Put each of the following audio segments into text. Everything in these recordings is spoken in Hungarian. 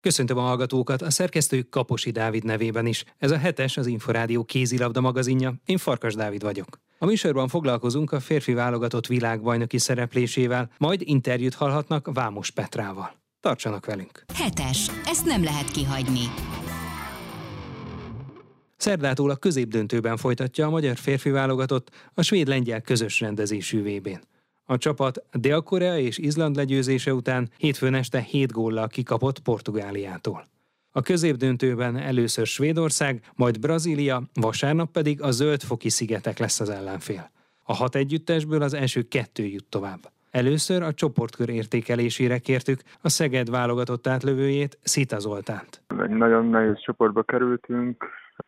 Köszöntöm a hallgatókat, a szerkesztő Kaposi Dávid nevében is. Ez a hetes az Inforádió kézilabda magazinja, én Farkas Dávid vagyok. A műsorban foglalkozunk a férfi válogatott világbajnoki szereplésével, majd interjút hallhatnak Vámos Petrával. Tartsanak velünk! Hetes. Ezt nem lehet kihagyni. Szerdától a középdöntőben folytatja a magyar férfi válogatott a svéd-lengyel közös rendezésű VB-n. A csapat Dél-Korea és Izland legyőzése után hétfőn este 7 góllal kikapott Portugáliától. A középdöntőben először Svédország, majd Brazília, vasárnap pedig a Zöldfoki szigetek lesz az ellenfél. A hat együttesből az első kettő jut tovább. Először a csoportkör értékelésére kértük a Szeged válogatott átlövőjét, Szita Zoltánt. Egy nagyon nehéz csoportba kerültünk,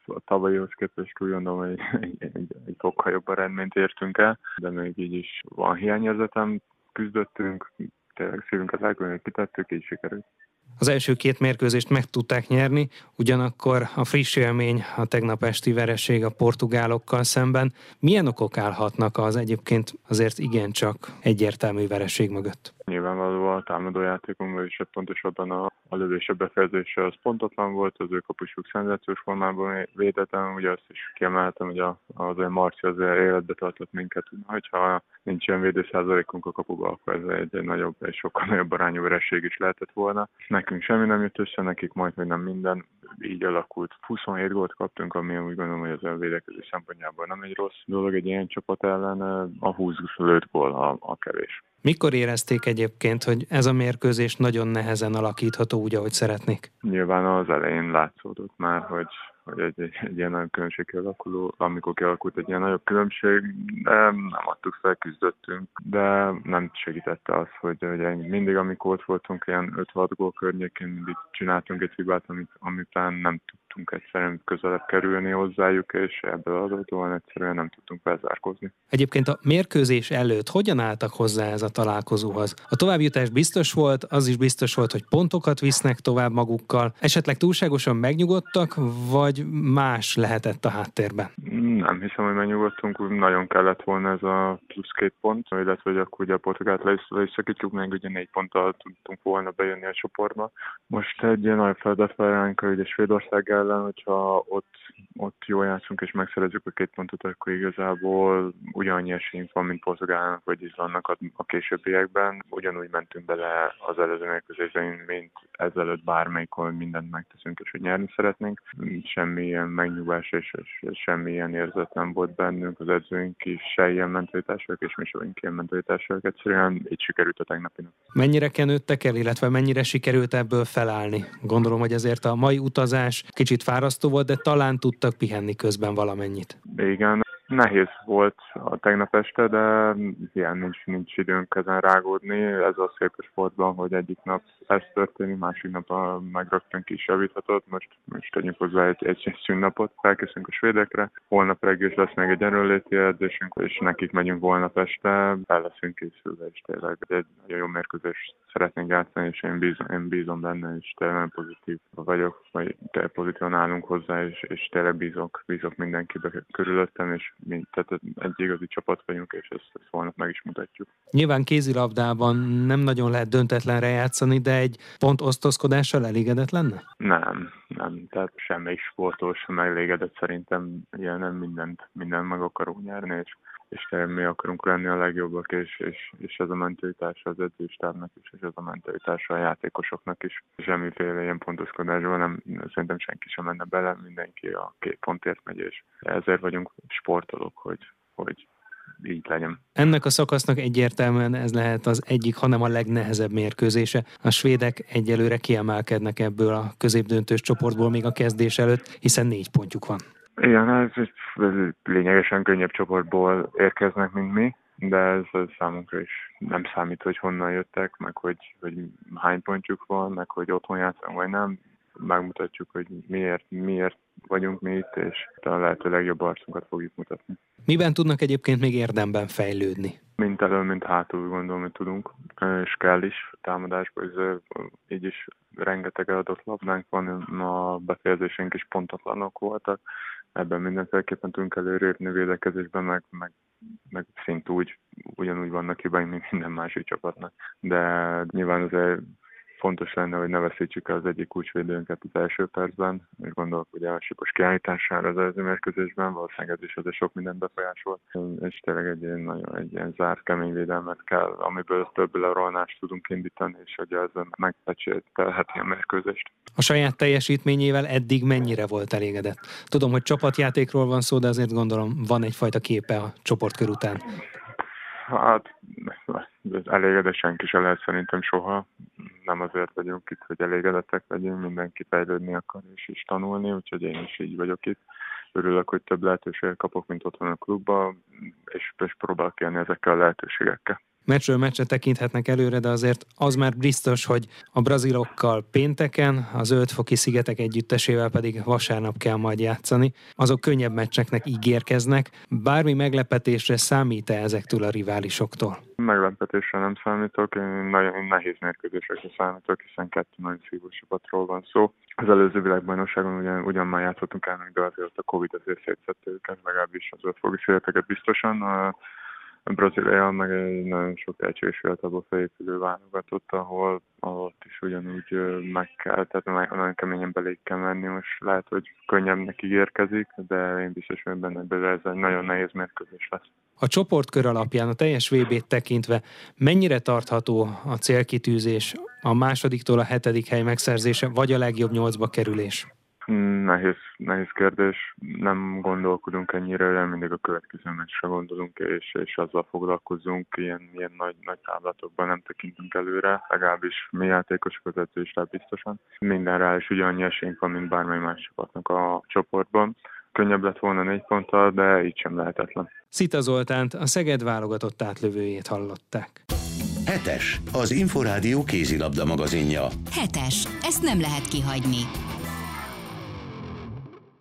a tavalyihoz képest úgy gondolom, hogy egy, egy, egy fokkal jobb eredményt értünk el, de még így is van hiányérzetem, küzdöttünk, tényleg szívünket lelkülni, kitettük, így sikerült. Az első két mérkőzést meg tudták nyerni, ugyanakkor a friss élmény a tegnap esti vereség a portugálokkal szemben. Milyen okok állhatnak az egyébként azért igencsak egyértelmű vereség mögött? Nyilvánvalóan a támadójátékunkban is pontosabban a, a lövésebb befejezése az pontatlan volt, az ő kapusuk szenzációs formában védetem, ugye azt is kiemeltem, hogy a, az olyan Marci azért életbe tartott minket, hogyha nincs ilyen védőszázalékunk a kapuba, akkor ez egy, egy nagyobb, egy sokkal nagyobb arányú vereség is lehetett volna. Nekünk semmi nem jött össze, nekik majd, nem minden, így alakult. 27 gólt kaptunk, ami úgy gondolom, hogy az önvédekezés szempontjából nem egy rossz dolog egy ilyen csapat ellen, a 20-25 gól a, a kevés. Mikor érezték egyébként, hogy ez a mérkőzés nagyon nehezen alakítható úgy, ahogy szeretnék? Nyilván az elején látszódott már, hogy hogy egy, egy, egy ilyen nagyon különbség kialakuló, amikor kialakult egy ilyen nagyobb különbség, de nem adtuk fel, küzdöttünk, de nem segítette az, hogy, hogy mindig, amikor ott voltunk, ilyen 5-6 gól környékén mindig csináltunk egy hibát, amit, amitán nem tudtunk egyszerűen közelebb kerülni hozzájuk, és ebből adódóan egyszerűen nem tudtunk bezárkozni. Egyébként a mérkőzés előtt hogyan álltak hozzá ez a találkozóhoz? A továbbjutás biztos volt, az is biztos volt, hogy pontokat visznek tovább magukkal, esetleg túlságosan megnyugodtak, vagy más lehetett a háttérben? Nem hiszem, hogy megnyugodtunk, úgy nagyon kellett volna ez a plusz két pont, illetve hogy akkor ugye a Portugát le is, le is szakítjuk, meg ugye négy ponttal tudtunk volna bejönni a csoportba. Most egy ilyen nagy feladat hogy a Svédország ellen, hogyha ott, ott jól játszunk és megszerezzük a két pontot, akkor igazából ugyanannyi esélyünk van, mint Portugálnak vagy Izlandnak a, a későbbiekben. Ugyanúgy mentünk bele az előző mérkőzésben, mint ezelőtt bármelyikon mindent megteszünk, és hogy nyerni szeretnénk. Sem semmilyen megnyugvás és, és, és semmilyen érzet nem volt bennünk, az edzőink is se ilyen mentalitások, és mi sem ilyen mentalitások. Egyszerűen így sikerült a tegnapi nap. Mennyire kenődtek el, illetve mennyire sikerült ebből felállni? Gondolom, hogy ezért a mai utazás kicsit fárasztó volt, de talán tudtak pihenni közben valamennyit. Igen, Nehéz volt a tegnap este, de ilyen nincs, nincs időnk ezen rágódni. Ez a szép a sportban, hogy egyik nap ez történik, másik nap meg rögtön kis javíthatott. Most, most tegyünk hozzá egy, egy szünnapot, felkészülünk a svédekre. Holnap reggel is lesz még egy erőléti edzésünk, és nekik megyünk holnap este, fel leszünk készülve, és tényleg egy nagyon jó mérkőzést szeretnénk játszani, és én bízom, én bízom benne, és tényleg pozitív vagyok, vagy pozitívan állunk hozzá, és, és tényleg bízok, bízok mindenkibe körülöttem, és mint, tehát egy igazi csapat vagyunk, és ezt, ezt holnap meg is mutatjuk. Nyilván kézilabdában nem nagyon lehet döntetlenre játszani, de egy pont osztozkodással elégedett lenne? Nem, nem, tehát semmi sportol sem elégedett szerintem, ilyen nem mindent, mindent meg akarunk nyerni, és és mi akarunk lenni a legjobbak, és, és, és ez a mentalitása az edzőstábnak is, és ez a mentalitása a játékosoknak is. Semmiféle ilyen pontoskodásban nem, szerintem senki sem menne bele, mindenki a két pontért megy, és ezért vagyunk sportolók, hogy, hogy így legyen. Ennek a szakasznak egyértelműen ez lehet az egyik, hanem a legnehezebb mérkőzése. A svédek egyelőre kiemelkednek ebből a középdöntős csoportból még a kezdés előtt, hiszen négy pontjuk van. Igen, ez, ez lényegesen könnyebb csoportból érkeznek, mint mi, de ez, ez számunkra is nem számít, hogy honnan jöttek, meg hogy, hogy hány pontjuk van, meg hogy otthon játszanak, vagy nem. Megmutatjuk, hogy miért, miért vagyunk mi itt, és a lehető legjobb arcunkat fogjuk mutatni. Miben tudnak egyébként még érdemben fejlődni? Mint elő, mint hátul gondolom, hogy tudunk, és kell is támadásban, ez így is rengeteg adott labdánk van, a befejezésénk is pontatlanok voltak, ebben mindenféleképpen tudunk előrépni védekezésben, meg, meg, meg szint úgy, ugyanúgy vannak hibáink, mint minden másik csapatnak. De nyilván azért fontos lenne, hogy ne veszítsük el az egyik kulcsvédőnket az első percben, és gondolok ugye a Sipos kiállítására az előző mérkőzésben, valószínűleg ez is azért sok mindent befolyásol, és tényleg egy ilyen, nagyon, egy ilyen zárt, kemény védelmet kell, amiből több lerohanást tudunk indítani, és hogy ez megpecsételheti a mérkőzést. A saját teljesítményével eddig mennyire volt elégedett? Tudom, hogy csapatjátékról van szó, de azért gondolom van egyfajta képe a csoportkör után. Hát elégedett senki se lehet szerintem soha. Nem azért vagyunk itt, hogy elégedettek legyünk, mindenki fejlődni akar és is tanulni, úgyhogy én is így vagyok itt. Örülök, hogy több lehetőséget kapok, mint ott van a klubban, és, és próbálok élni ezekkel a lehetőségekkel meccsről meccsre tekinthetnek előre, de azért az már biztos, hogy a brazilokkal pénteken, a zöldfoki szigetek együttesével pedig vasárnap kell majd játszani. Azok könnyebb meccseknek ígérkeznek. Bármi meglepetésre számít-e ezektől a riválisoktól? Meglepetésre nem számítok, én nagyon nehéz mérkőzésekre számítok, hiszen kettő nagyon szívós csapatról van szó. Az előző világbajnokságon ugyan, ugyan már játszottunk el, de azért a Covid azért szétszette őket, legalábbis az zöldfoki szigeteket biztosan. Brazília meg egy nagyon sok tehetséges fiatalból felépülő válogatott, ahol, ott is ugyanúgy meg kell, tehát nagyon keményen belé kell menni, most lehet, hogy könnyebbnek ígérkezik, de én biztos vagyok benne, hogy ez egy nagyon nehéz mérkőzés lesz. A csoportkör alapján a teljes VB-t tekintve mennyire tartható a célkitűzés a másodiktól a hetedik hely megszerzése, vagy a legjobb nyolcba kerülés? Nehéz, nehéz kérdés. Nem gondolkodunk ennyire, de mindig a következő meccsre gondolunk, és, és azzal foglalkozunk. Ilyen, ilyen nagy, nagy táblatokban nem tekintünk előre, legalábbis mi játékosok az edzőistáb biztosan. Mindenre is ugyanannyi esélyünk van, mint bármely más csapatnak a csoportban. Könnyebb lett volna négy ponttal, de így sem lehetetlen. Szita Zoltánt, a Szeged válogatott átlövőjét hallották. Hetes, az Inforádió kézilabda magazinja. Hetes, ezt nem lehet kihagyni.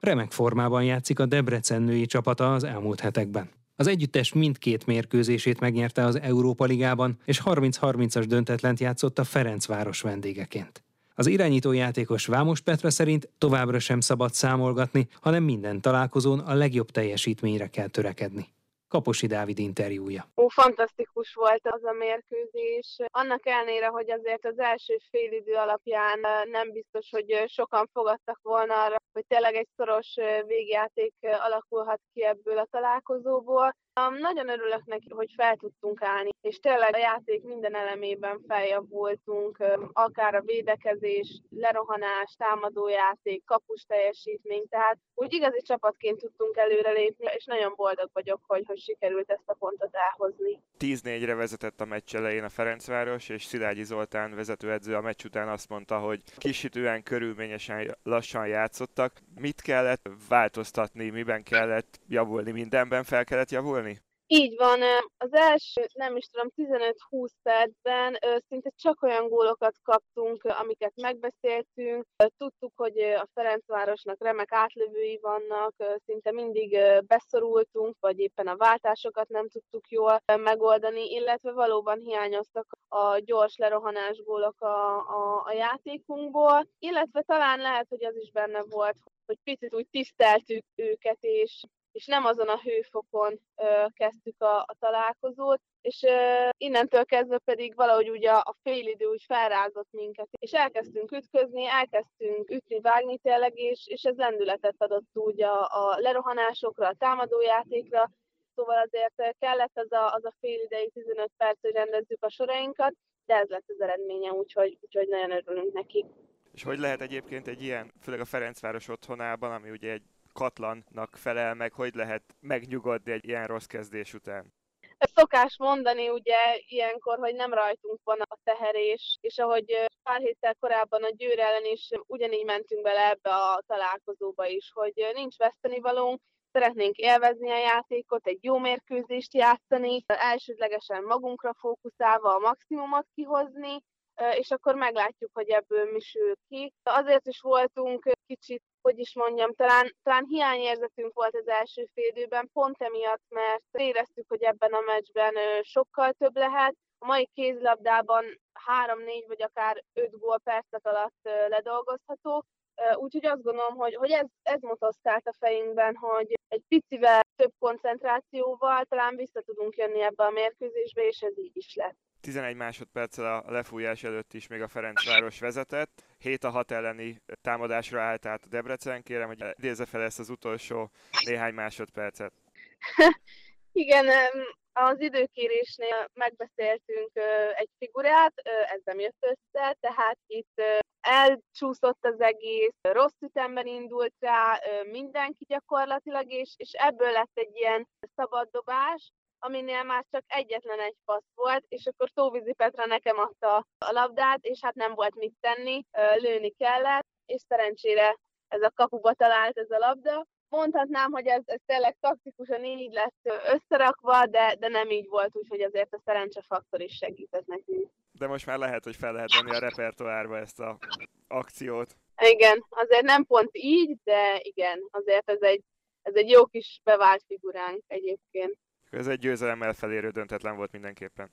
Remek formában játszik a Debrecen női csapata az elmúlt hetekben. Az együttes mindkét mérkőzését megnyerte az Európa Ligában, és 30-30-as döntetlent játszott a Ferencváros vendégeként. Az irányító játékos Vámos Petra szerint továbbra sem szabad számolgatni, hanem minden találkozón a legjobb teljesítményre kell törekedni. Kaposi Dávid interjúja. Ó, fantasztikus volt az a mérkőzés. Annak ellenére, hogy azért az első félidő alapján nem biztos, hogy sokan fogadtak volna arra, hogy tényleg egy szoros végjáték alakulhat ki ebből a találkozóból. Nagyon örülök neki, hogy fel tudtunk állni, és tényleg a játék minden elemében feljavultunk, akár a védekezés, lerohanás, támadójáték, kapus teljesítmény, tehát úgy igazi csapatként tudtunk előrelépni, és nagyon boldog vagyok, hogy, hogy sikerült ezt a pontot elhozni. 10-4-re vezetett a meccs elején a Ferencváros, és Szilágyi Zoltán vezetőedző a meccs után azt mondta, hogy kisítően körülményesen lassan játszottak. Mit kellett változtatni, miben kellett javulni, mindenben fel kellett javulni? Így van, az első, nem is tudom, 15-20 percben szinte csak olyan gólokat kaptunk, amiket megbeszéltünk. Tudtuk, hogy a Ferencvárosnak remek átlövői vannak, szinte mindig beszorultunk, vagy éppen a váltásokat nem tudtuk jól megoldani, illetve valóban hiányoztak a gyors lerohanás gólok a, a, a játékunkból, illetve talán lehet, hogy az is benne volt, hogy picit úgy tiszteltük őket, és és nem azon a hőfokon ö, kezdtük a, a találkozót, és ö, innentől kezdve pedig valahogy ugye a, a félidő úgy felrázott minket, és elkezdtünk ütközni, elkezdtünk ütni, vágni tényleg, és, és ez lendületet adott úgy a, a lerohanásokra, a támadójátékra, szóval azért kellett az a, az a fél idei 15 perc, hogy rendezzük a sorainkat, de ez lett az eredménye, úgyhogy, úgyhogy nagyon örülünk neki. És hogy lehet egyébként egy ilyen, főleg a Ferencváros otthonában, ami ugye egy katlannak felel meg, hogy lehet megnyugodni egy ilyen rossz kezdés után? Ez szokás mondani ugye ilyenkor, hogy nem rajtunk van a teherés, és ahogy pár héttel korábban a Győr ellen is ugyanígy mentünk bele ebbe a találkozóba is, hogy nincs vesztenivalónk, szeretnénk élvezni a játékot, egy jó mérkőzést játszani, elsődlegesen magunkra fókuszálva a maximumot kihozni, és akkor meglátjuk, hogy ebből mi sül ki. Azért is voltunk kicsit, hogy is mondjam, talán, talán hiányérzetünk volt az első félidőben, pont emiatt, mert éreztük, hogy ebben a meccsben sokkal több lehet. A mai kézlabdában 3-4 vagy akár 5 gól percek alatt ledolgozható, Úgyhogy azt gondolom, hogy, hogy ez, ez motoszkált a fejünkben, hogy egy picivel több koncentrációval talán vissza tudunk jönni ebbe a mérkőzésbe, és ez így is lett. 11 másodperccel a lefújás előtt is még a Ferencváros vezetett. 7 a 6 elleni támadásra állt át a Debrecen. Kérem, hogy idézze fel ezt az utolsó néhány másodpercet. Igen, az időkérésnél megbeszéltünk egy figurát, ez nem jött össze, tehát itt elcsúszott az egész, rossz ütemben indult rá mindenki gyakorlatilag, és, és ebből lett egy ilyen szabad dobás, aminél már csak egyetlen egy passz volt, és akkor Tóvizi Petra nekem adta a labdát, és hát nem volt mit tenni, lőni kellett, és szerencsére ez a kapuba talált ez a labda. Mondhatnám, hogy ez, ez tényleg taktikusan így lett összerakva, de, de nem így volt, úgyhogy azért a szerencsefaktor is segített nekünk. De most már lehet, hogy fel lehet venni a repertoárba ezt a akciót. Igen, azért nem pont így, de igen, azért ez egy, ez egy jó kis bevált figuránk egyébként. Ez egy győzelemmel felérő döntetlen volt mindenképpen.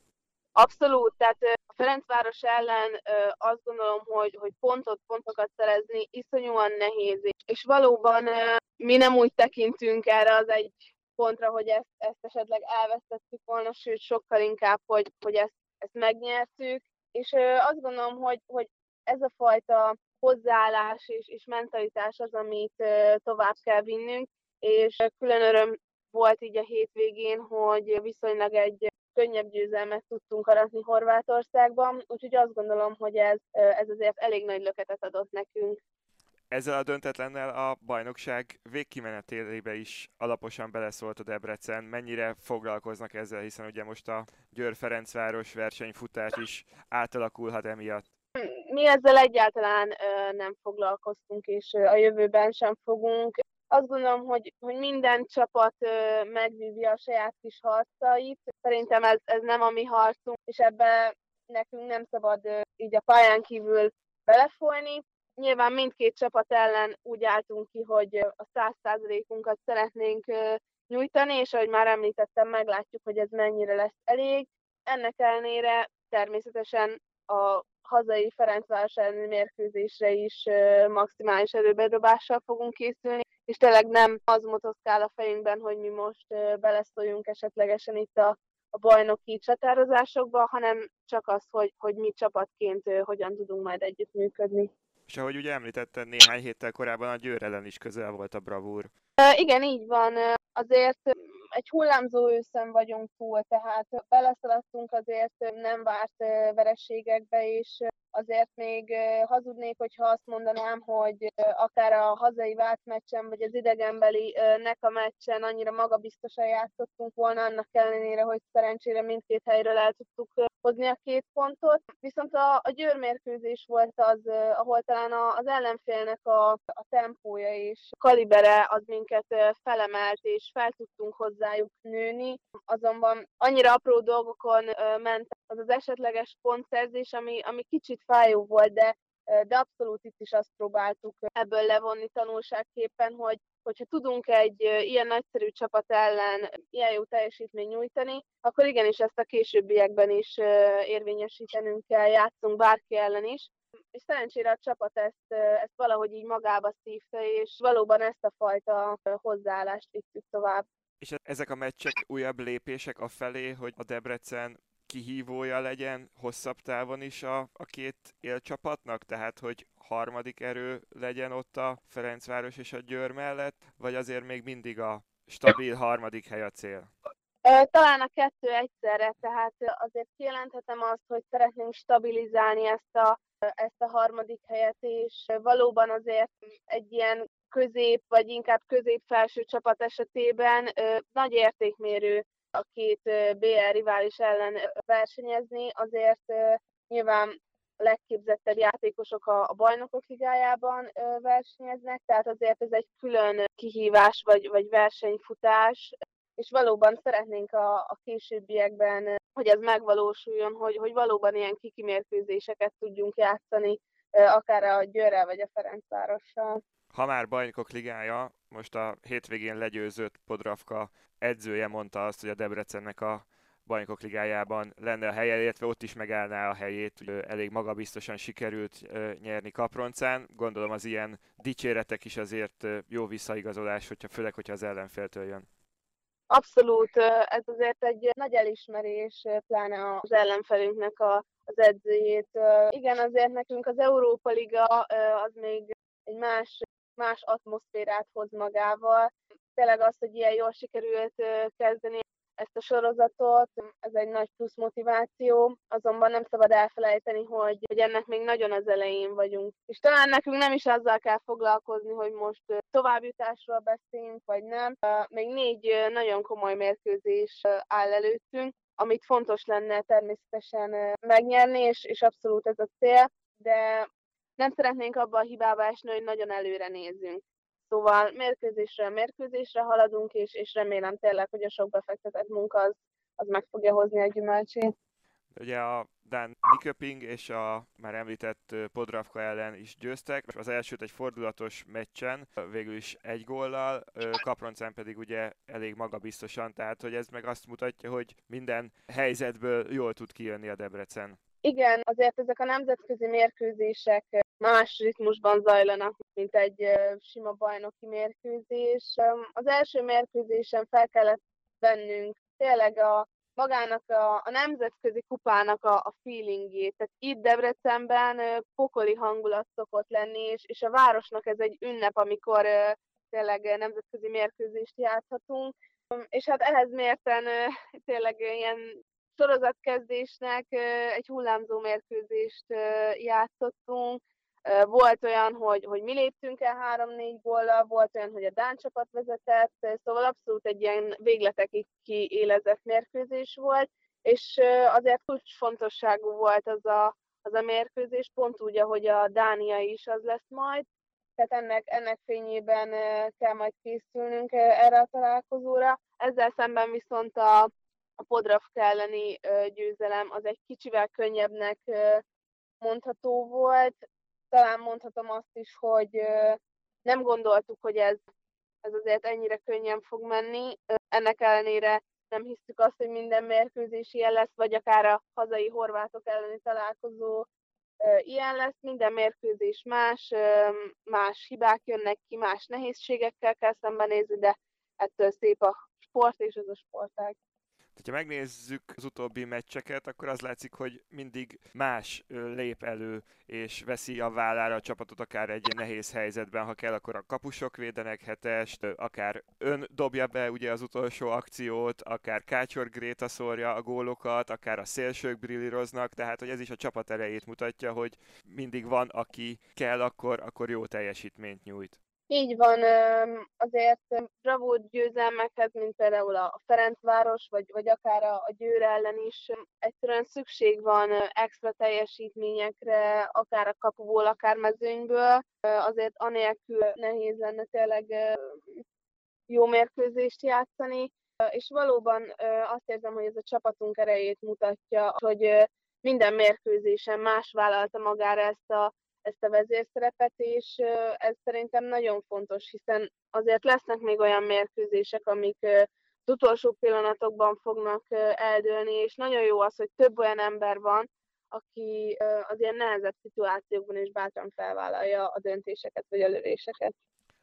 Abszolút, tehát a Ferencváros ellen azt gondolom, hogy, hogy pontot, pontokat szerezni iszonyúan nehéz, és valóban mi nem úgy tekintünk erre az egy pontra, hogy ezt, ezt esetleg elvesztettük volna, sőt sokkal inkább, hogy, hogy ezt, ezt megnyertük, és azt gondolom, hogy, hogy ez a fajta hozzáállás és, és mentalitás az, amit tovább kell vinnünk, és külön öröm volt így a hétvégén, hogy viszonylag egy könnyebb győzelmet tudtunk aratni Horvátországban, úgyhogy azt gondolom, hogy ez, ez azért elég nagy löketet adott nekünk. Ezzel a döntetlennel a bajnokság végkimenetélébe is alaposan beleszólt a Debrecen. Mennyire foglalkoznak ezzel, hiszen ugye most a Győr-Ferencváros versenyfutás is átalakulhat emiatt? Mi ezzel egyáltalán nem foglalkoztunk, és a jövőben sem fogunk azt gondolom, hogy, hogy minden csapat megvívja a saját kis harcait. Szerintem ez, ez nem a mi harcunk, és ebbe nekünk nem szabad így a pályán kívül belefolyni. Nyilván mindkét csapat ellen úgy álltunk ki, hogy a száz százalékunkat szeretnénk nyújtani, és ahogy már említettem, meglátjuk, hogy ez mennyire lesz elég. Ennek ellenére természetesen a hazai Ferencváros elleni mérkőzésre is maximális erőbedobással fogunk készülni, és tényleg nem az motoszkál a fejünkben, hogy mi most beleszóljunk esetlegesen itt a, a bajnoki csatározásokba, hanem csak az, hogy, hogy mi csapatként hogyan tudunk majd együttműködni. És ahogy ugye említette, néhány héttel korábban a Győr ellen is közel volt a bravúr. Igen, így van. Azért egy hullámzó őszen vagyunk túl, tehát beleszaladtunk azért nem várt vereségekbe, és azért még hazudnék, hogyha azt mondanám, hogy akár a hazai vált meccsen, vagy az idegenbeli NECA meccsen annyira magabiztosan játszottunk volna, annak ellenére, hogy szerencsére mindkét helyről el tudtuk hozni a két pontot. Viszont a, a győrmérkőzés volt az, ahol talán az ellenfélnek a, a tempója és kalibere az minket felemelt, és fel tudtunk hozzájuk nőni. Azonban annyira apró dolgokon ment az az esetleges pontszerzés, ami, ami kicsit fájó volt, de de abszolút itt is azt próbáltuk ebből levonni tanulságképpen, hogy hogyha tudunk egy ilyen nagyszerű csapat ellen ilyen jó teljesítményt nyújtani, akkor igenis ezt a későbbiekben is érvényesítenünk kell, játszunk bárki ellen is. És szerencsére a csapat ezt, ezt valahogy így magába szívta, és valóban ezt a fajta hozzáállást vittük tovább. És ezek a meccsek újabb lépések a felé, hogy a Debrecen kihívója legyen hosszabb távon is a, a két élcsapatnak, tehát hogy harmadik erő legyen ott a Ferencváros és a Győr mellett, vagy azért még mindig a stabil harmadik hely a cél? Talán a kettő egyszerre, tehát azért kijelenthetem azt, hogy szeretnénk stabilizálni ezt a, ezt a harmadik helyet, és valóban azért egy ilyen közép, vagy inkább közép-felső csapat esetében nagy értékmérő a két BL rivális ellen versenyezni, azért nyilván legképzettebb játékosok a, a bajnokok ligájában versenyeznek, tehát azért ez egy külön kihívás vagy, vagy versenyfutás, és valóban szeretnénk a, a későbbiekben, hogy ez megvalósuljon, hogy, hogy valóban ilyen kikimérkőzéseket tudjunk játszani, akár a Győrrel vagy a Ferencvárossal. Ha már bajnokok ligája, most a hétvégén legyőzött Podravka edzője mondta azt, hogy a Debrecennek a bajnokok ligájában lenne a helye, illetve ott is megállná a helyét. Elég magabiztosan sikerült nyerni Kaproncán. Gondolom az ilyen dicséretek is azért jó visszaigazolás, hogyha, főleg, hogyha az ellenféltől jön. Abszolút, ez azért egy nagy elismerés, pláne az ellenfelünknek a, az edzőjét. Igen, azért nekünk az Európa Liga az még egy más, más atmoszférát hoz magával. Tényleg az, hogy ilyen jól sikerült kezdeni ezt a sorozatot, ez egy nagy plusz motiváció, azonban nem szabad elfelejteni, hogy, hogy ennek még nagyon az elején vagyunk. És talán nekünk nem is azzal kell foglalkozni, hogy most továbbjutásról beszélünk, vagy nem. Még négy nagyon komoly mérkőzés áll előttünk, amit fontos lenne természetesen megnyerni, és, és abszolút ez a cél, de nem szeretnénk abba a hibába esni, hogy nagyon előre nézzünk. Szóval mérkőzésről mérkőzésre haladunk, és, és remélem tényleg, hogy a sok befektetett munka az, az meg fogja hozni a gyümölcsét. Ugye a Dán Niköping és a már említett Podravka ellen is győztek. Az elsőt egy fordulatos meccsen, végül is egy góllal, Kaproncán pedig ugye elég magabiztosan, tehát hogy ez meg azt mutatja, hogy minden helyzetből jól tud kijönni a Debrecen. Igen, azért ezek a nemzetközi mérkőzések más ritmusban zajlanak, mint egy sima bajnoki mérkőzés. Az első mérkőzésen fel kellett vennünk tényleg a magának a, a nemzetközi kupának a, a feelingjét. Tehát itt Debrecenben pokoli hangulat szokott lenni, és, és a városnak ez egy ünnep, amikor tényleg nemzetközi mérkőzést játszhatunk. És hát ehhez mérten tényleg ilyen sorozatkezdésnek egy hullámzó mérkőzést játszottunk. Volt olyan, hogy, hogy mi léptünk el három-négy góllal, volt olyan, hogy a Dán csapat vezetett, szóval abszolút egy ilyen végletekig kiélezett mérkőzés volt, és azért kulcsfontosságú volt az a, az a mérkőzés, pont úgy, ahogy a Dánia is az lesz majd. Tehát ennek, ennek fényében kell majd készülnünk erre a találkozóra. Ezzel szemben viszont a, a Podravka elleni győzelem az egy kicsivel könnyebbnek mondható volt. Talán mondhatom azt is, hogy nem gondoltuk, hogy ez, ez azért ennyire könnyen fog menni. Ennek ellenére nem hisztük azt, hogy minden mérkőzés ilyen lesz, vagy akár a hazai horvátok elleni találkozó ilyen lesz. Minden mérkőzés más, más hibák jönnek ki, más nehézségekkel kell szembenézni, de ettől szép a sport, és ez a sportág ha megnézzük az utóbbi meccseket, akkor az látszik, hogy mindig más lép elő és veszi a vállára a csapatot akár egy nehéz helyzetben, ha kell, akkor a kapusok védenek hetest, akár ön dobja be ugye az utolsó akciót, akár Kácsor Gréta szórja a gólokat, akár a szélsők brillíroznak, tehát hogy ez is a csapat erejét mutatja, hogy mindig van, aki kell, akkor, akkor jó teljesítményt nyújt. Így van, azért bravúr győzelmeket, mint például a Ferencváros, vagy, vagy akár a Győr ellen is, egyszerűen szükség van extra teljesítményekre, akár a kapuból, akár mezőnyből. Azért anélkül nehéz lenne tényleg jó mérkőzést játszani, és valóban azt érzem, hogy ez a csapatunk erejét mutatja, hogy minden mérkőzésen más vállalta magára ezt a ezt a vezérszerepet, és ez szerintem nagyon fontos, hiszen azért lesznek még olyan mérkőzések, amik az utolsó pillanatokban fognak eldőlni, és nagyon jó az, hogy több olyan ember van, aki az ilyen nehezebb szituációkban is bátran felvállalja a döntéseket vagy a lövéseket.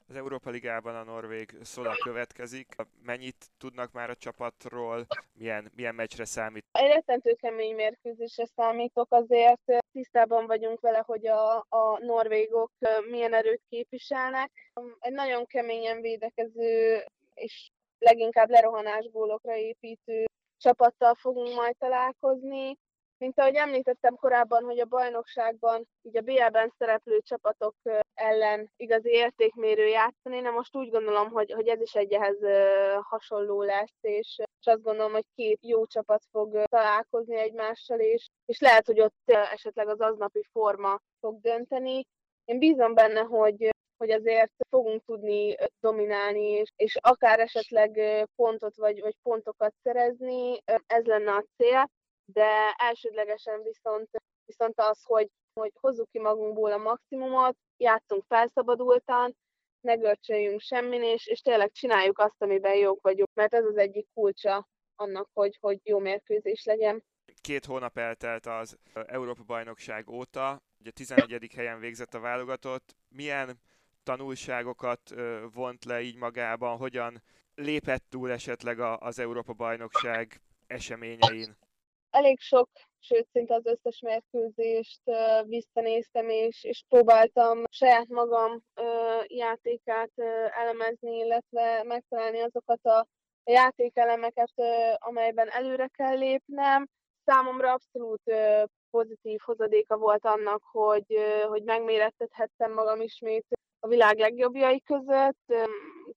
Az Európa Ligában a Norvég Szola következik. Mennyit tudnak már a csapatról? Milyen, milyen meccsre számít? Egy rettentő kemény mérkőzésre számítok, azért tisztában vagyunk vele, hogy a, a norvégok milyen erőt képviselnek. Egy nagyon keményen védekező és leginkább lerohanás gólokra építő csapattal fogunk majd találkozni. Mint ahogy említettem korábban, hogy a bajnokságban, így a BL-ben szereplő csapatok ellen igazi értékmérő játszani, de most úgy gondolom, hogy, hogy ez is egy ehhez hasonló lesz, és, és azt gondolom, hogy két jó csapat fog találkozni egymással, és, és lehet, hogy ott esetleg az aznapi forma fog dönteni. Én bízom benne, hogy hogy azért fogunk tudni dominálni, és, és akár esetleg pontot vagy, vagy pontokat szerezni, ez lenne a cél de elsődlegesen viszont, viszont az, hogy, hogy hozzuk ki magunkból a maximumot, játszunk felszabadultan, ne görcsöljünk semmin, és, és tényleg csináljuk azt, amiben jók vagyunk, mert ez az egyik kulcsa annak, hogy, hogy jó mérkőzés legyen. Két hónap eltelt az Európa-bajnokság óta, ugye 11. helyen végzett a válogatott. Milyen tanulságokat vont le így magában, hogyan lépett túl esetleg az Európa-bajnokság eseményein? Elég sok, sőt szinte az összes mérkőzést visszanéztem, és, és próbáltam saját magam játékát elemezni, illetve megtalálni azokat a játékelemeket, amelyben előre kell lépnem. Számomra abszolút pozitív hozadéka volt annak, hogy, hogy megmérettethettem magam ismét a világ legjobbjai között.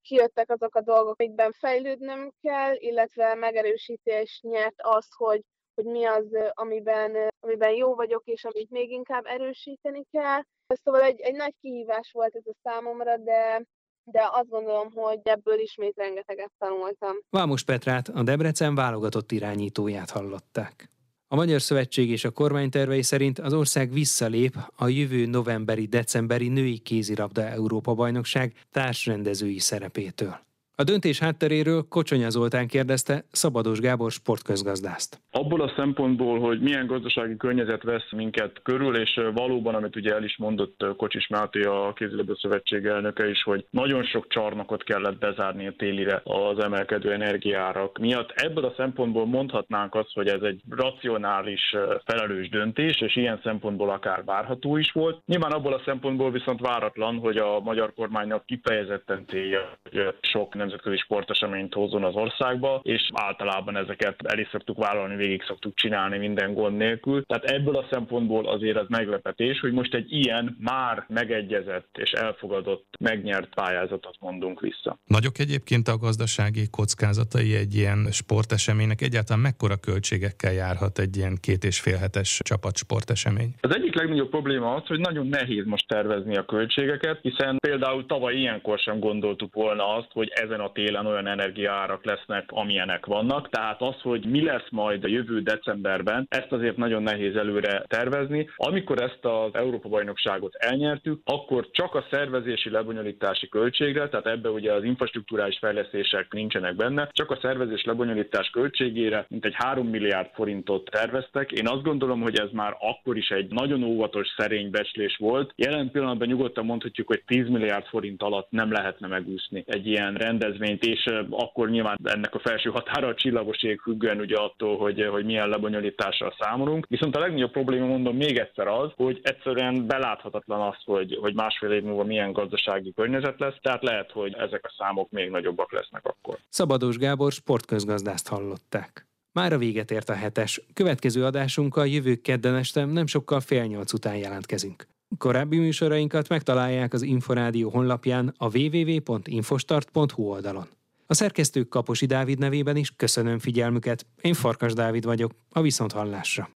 Kijöttek azok a dolgok, amikben fejlődnöm kell, illetve megerősítés nyert az, hogy, hogy mi az, amiben, amiben jó vagyok, és amit még inkább erősíteni kell. Szóval egy, egy nagy kihívás volt ez a számomra, de, de azt gondolom, hogy ebből ismét rengeteget tanultam. Vámos Petrát, a Debrecen válogatott irányítóját hallották. A Magyar Szövetség és a kormány tervei szerint az ország visszalép a jövő novemberi-decemberi női kézirabda Európa-bajnokság társrendezői szerepétől. A döntés hátteréről Kocsonya Zoltán kérdezte Szabados Gábor sportközgazdászt. Abból a szempontból, hogy milyen gazdasági környezet vesz minket körül, és valóban, amit ugye el is mondott Kocsis Máté, a kézilabda szövetség elnöke is, hogy nagyon sok csarnokot kellett bezárni a télire az emelkedő energiárak miatt. Ebből a szempontból mondhatnánk azt, hogy ez egy racionális, felelős döntés, és ilyen szempontból akár várható is volt. Nyilván abból a szempontból viszont váratlan, hogy a magyar kormánynak kifejezetten célja, hogy sok nemzetközi sporteseményt hozzon az országba, és általában ezeket el is szoktuk vállalni, végig szoktuk csinálni minden gond nélkül. Tehát ebből a szempontból azért az meglepetés, hogy most egy ilyen már megegyezett és elfogadott, megnyert pályázatot mondunk vissza. Nagyok egyébként a gazdasági kockázatai egy ilyen sporteseménynek, egyáltalán mekkora költségekkel járhat egy ilyen két és fél hetes csapatsportesemény? Az egyik legnagyobb probléma az, hogy nagyon nehéz most tervezni a költségeket, hiszen például tavaly ilyenkor sem gondoltuk volna azt, hogy ezen ezen a télen olyan energiaárak lesznek, amilyenek vannak. Tehát az, hogy mi lesz majd a jövő decemberben, ezt azért nagyon nehéz előre tervezni. Amikor ezt az Európa-bajnokságot elnyertük, akkor csak a szervezési lebonyolítási költségre, tehát ebbe ugye az infrastruktúrális fejlesztések nincsenek benne, csak a szervezés lebonyolítás költségére mint egy 3 milliárd forintot terveztek. Én azt gondolom, hogy ez már akkor is egy nagyon óvatos, szerény becslés volt. Jelen pillanatban nyugodtan mondhatjuk, hogy 10 milliárd forint alatt nem lehetne megúszni egy ilyen rendes rendezvényt, és akkor nyilván ennek a felső határa a csillagoség függően ugye attól, hogy, hogy milyen lebonyolítással számolunk. Viszont a legnagyobb probléma, mondom még egyszer az, hogy egyszerűen beláthatatlan az, hogy, hogy másfél év múlva milyen gazdasági környezet lesz, tehát lehet, hogy ezek a számok még nagyobbak lesznek akkor. Szabadós Gábor sportközgazdást hallották. Már a véget ért a hetes. Következő adásunkkal jövő kedden este nem sokkal fél nyolc után jelentkezünk. Korábbi műsorainkat megtalálják az Inforádió honlapján a www.infostart.hu oldalon. A szerkesztők Kaposi Dávid nevében is köszönöm figyelmüket. Én Farkas Dávid vagyok, a Viszonthallásra.